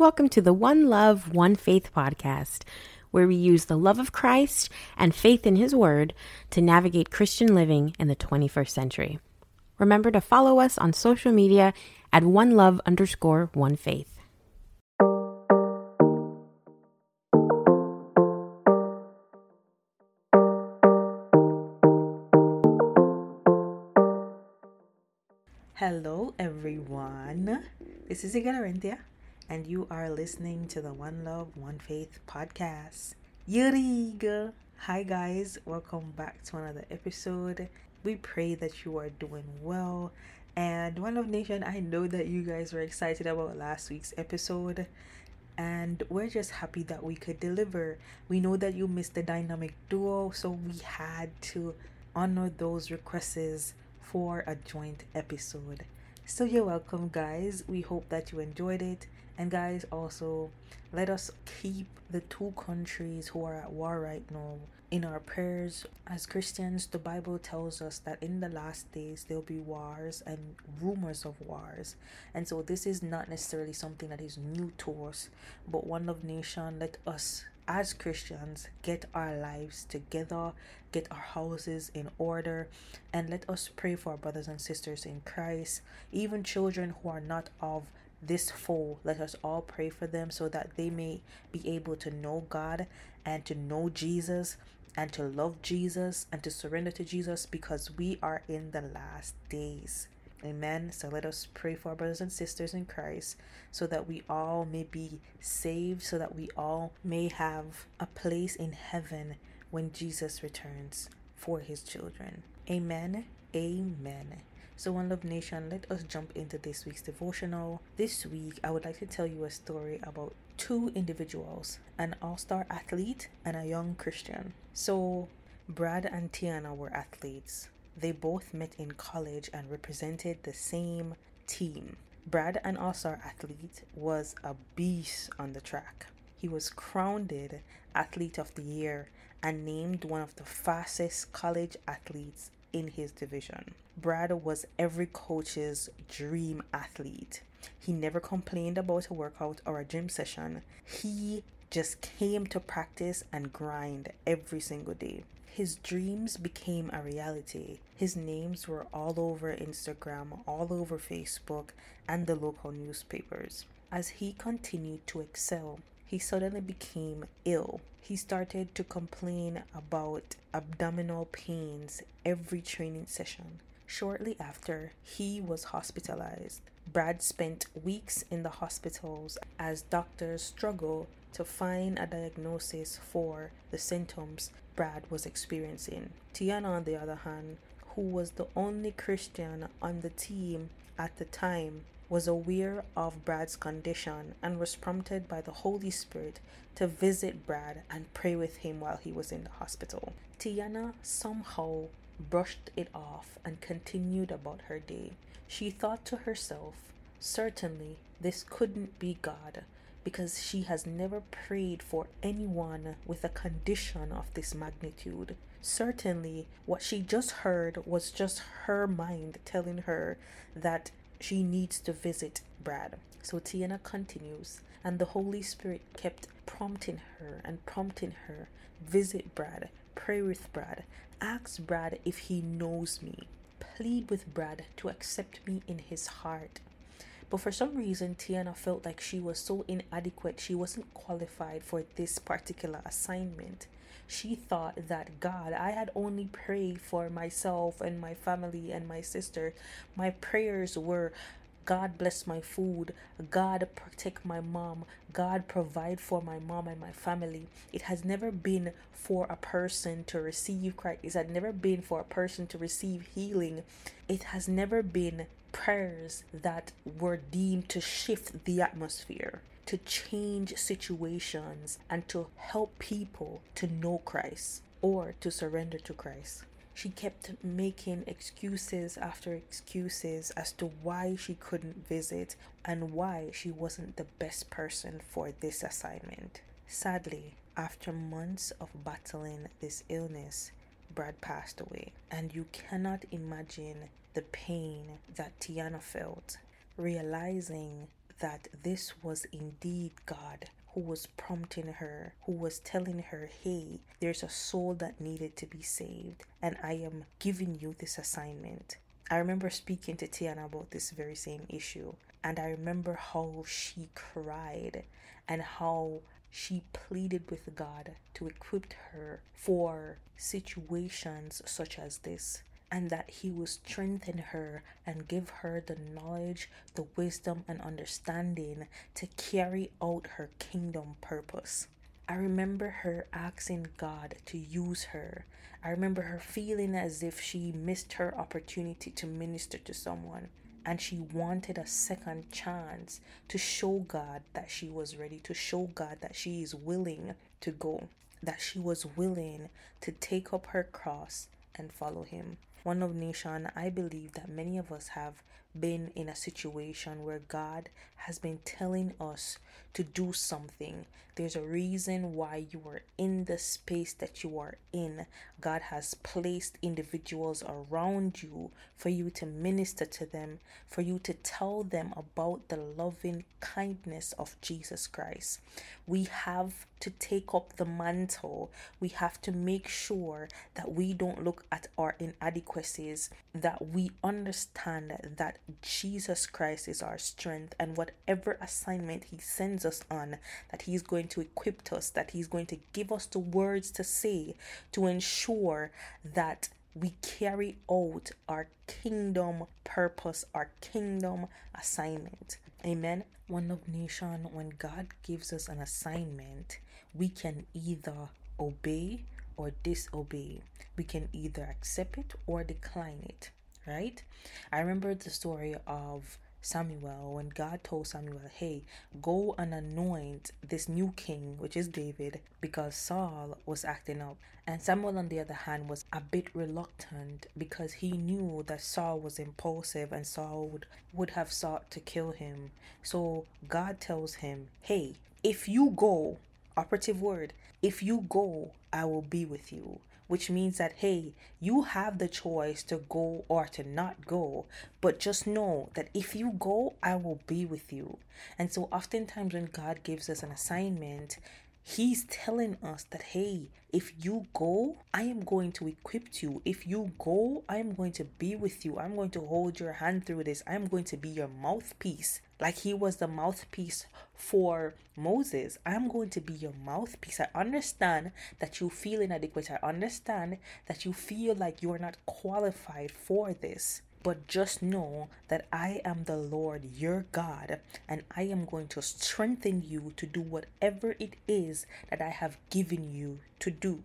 Welcome to the One Love, One Faith podcast, where we use the love of Christ and faith in His Word to navigate Christian living in the 21st century. Remember to follow us on social media at One Love underscore One Faith. Hello, everyone. This is Igarentia, and you are listening to the One Love, One Faith podcast. Yuriga. Hi, guys. Welcome back to another episode. We pray that you are doing well. And One Love Nation, I know that you guys were excited about last week's episode. And we're just happy that we could deliver. We know that you missed the dynamic duo, so we had to honor those requests for a joint episode. So you're welcome, guys. We hope that you enjoyed it. And guys, also let us keep the two countries who are at war right now in our prayers. As Christians, the Bible tells us that in the last days there'll be wars and rumors of wars. And so this is not necessarily something that is new to us, but one of nation, let us as Christians get our lives together, get our houses in order, and let us pray for our brothers and sisters in Christ, even children who are not of this fold. Let us all pray for them so that they may be able to know God and to know Jesus and to love Jesus and to surrender to Jesus because we are in the last days. Amen. So let us pray for our brothers and sisters in Christ so that we all may be saved, so that we all may have a place in heaven when Jesus returns for his children. Amen. Amen. So, One Love Nation, let us jump into this week's devotional. This week, I would like to tell you a story about two individuals an all star athlete and a young Christian. So, Brad and Tiana were athletes. They both met in college and represented the same team. Brad, an all star athlete, was a beast on the track. He was crowned Athlete of the Year and named one of the fastest college athletes in his division. Brad was every coach's dream athlete. He never complained about a workout or a gym session. He just came to practice and grind every single day. His dreams became a reality. His names were all over Instagram, all over Facebook, and the local newspapers. As he continued to excel, he suddenly became ill. He started to complain about abdominal pains every training session. Shortly after, he was hospitalized. Brad spent weeks in the hospitals as doctors struggled to find a diagnosis for the symptoms Brad was experiencing. Tiana, on the other hand, who was the only Christian on the team at the time, was aware of Brad's condition and was prompted by the Holy Spirit to visit Brad and pray with him while he was in the hospital. Tiana somehow brushed it off and continued about her day. She thought to herself, certainly this couldn't be God because she has never prayed for anyone with a condition of this magnitude. Certainly, what she just heard was just her mind telling her that she needs to visit Brad. So Tiana continues, and the Holy Spirit kept prompting her and prompting her visit Brad, pray with Brad, ask Brad if he knows me, plead with Brad to accept me in his heart. But for some reason, Tiana felt like she was so inadequate, she wasn't qualified for this particular assignment. She thought that God, I had only prayed for myself and my family and my sister. My prayers were God bless my food. God protect my mom. God provide for my mom and my family. It has never been for a person to receive Christ. It has never been for a person to receive healing. It has never been prayers that were deemed to shift the atmosphere, to change situations, and to help people to know Christ or to surrender to Christ. She kept making excuses after excuses as to why she couldn't visit and why she wasn't the best person for this assignment. Sadly, after months of battling this illness, Brad passed away, and you cannot imagine the pain that Tiana felt, realizing that this was indeed God who was prompting her, who was telling her, hey, there's a soul that needed to be saved, and I am giving you this assignment. I remember speaking to Tiana about this very same issue, and I remember how she cried and how she pleaded with God to equip her for situations such as this and that he will strengthen her and give her the knowledge, the wisdom, and understanding to carry out her kingdom purpose. I remember her asking God to use her. I remember her feeling as if she missed her opportunity to minister to someone and she wanted a second chance to show God that she was ready, to show God that she is willing to go, that she was willing to take up her cross and follow Him. One Love Nation, I believe that many of us have been in a situation where God has been telling us to do something. There's a reason why you are in the space that you are in. God has placed individuals around you for you to minister to them, for you to tell them about the loving kindness of Jesus Christ. We have to take up the mantle. We have to make sure that we don't look at our inadequacies, that we understand that Jesus Christ is our strength, and whatever assignment He sends us on, that He's going to equip us, that He's going to give us the words to say to ensure that we carry out our kingdom purpose, our kingdom assignment. Amen. One Love Nation, when God gives us an assignment, we can either obey or disobey. We can either accept it or decline it, right? I remember the story of Samuel when God told Samuel, Hey, go and anoint this new king, which is David, because Saul was acting up. And Samuel, on the other hand, was a bit reluctant because he knew that Saul was impulsive and Saul would, would have sought to kill him. So God tells him, Hey, if you go, operative word, if you go, I will be with you which means that, hey, you have the choice to go or to not go. But just know that if you go, I will be with you. And so, oftentimes, when God gives us an assignment, He's telling us that, hey, if you go, I am going to equip you. If you go, I am going to be with you. I'm going to hold your hand through this. I'm going to be your mouthpiece. Like he was the mouthpiece for Moses. I'm going to be your mouthpiece. I understand that you feel inadequate. I understand that you feel like you're not qualified for this. But just know that I am the Lord your God, and I am going to strengthen you to do whatever it is that I have given you to do.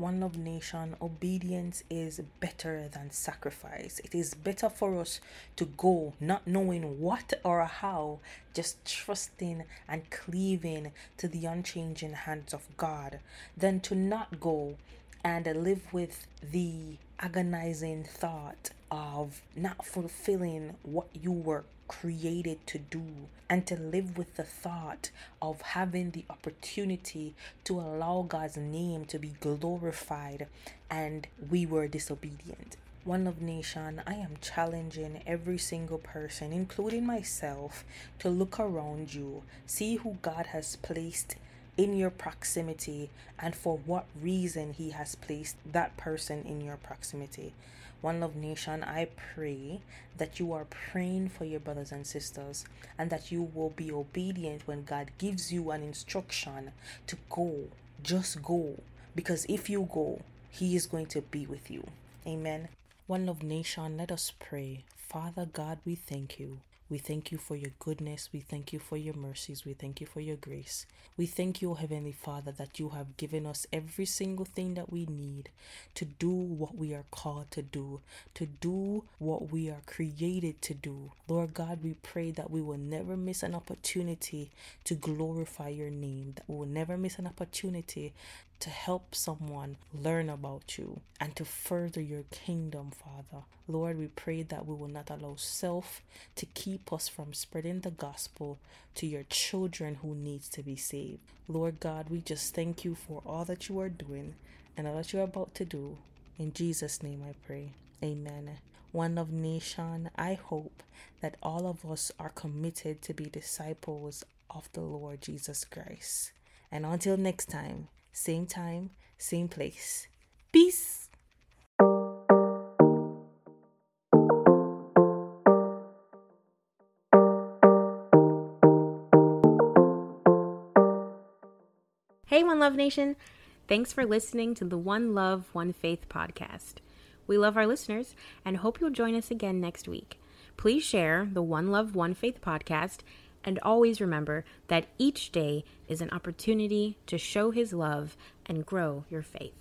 One Love Nation, obedience is better than sacrifice. It is better for us to go not knowing what or how, just trusting and cleaving to the unchanging hands of God, than to not go and live with the agonizing thought of not fulfilling what you were created to do and to live with the thought of having the opportunity to allow God's name to be glorified and we were disobedient. One Love Nation, I am challenging every single person, including myself, to look around you, see who God has placed in your proximity and for what reason He has placed that person in your proximity. One Love Nation, I pray that you are praying for your brothers and sisters and that you will be obedient when God gives you an instruction to go. Just go. Because if you go, He is going to be with you. Amen. One Love Nation, let us pray. Father God, we thank you. We thank you for your goodness. We thank you for your mercies. We thank you for your grace. We thank you, Heavenly Father, that you have given us every single thing that we need to do what we are called to do, to do what we are created to do. Lord God, we pray that we will never miss an opportunity to glorify your name, that we will never miss an opportunity to help someone learn about you and to further your kingdom, Father. Lord, we pray that we will not allow self to keep us from spreading the gospel to your children who needs to be saved. Lord God, we just thank you for all that you are doing and all that you are about to do. In Jesus' name I pray. Amen. One Love Nation, I hope that all of us are committed to be disciples of the Lord Jesus Christ. And until next time, same time, same place. Peace. Hey, One Love Nation. Thanks for listening to the One Love, One Faith podcast. We love our listeners and hope you'll join us again next week. Please share the One Love, One Faith podcast and always remember that each day is an opportunity to show His love and grow your faith.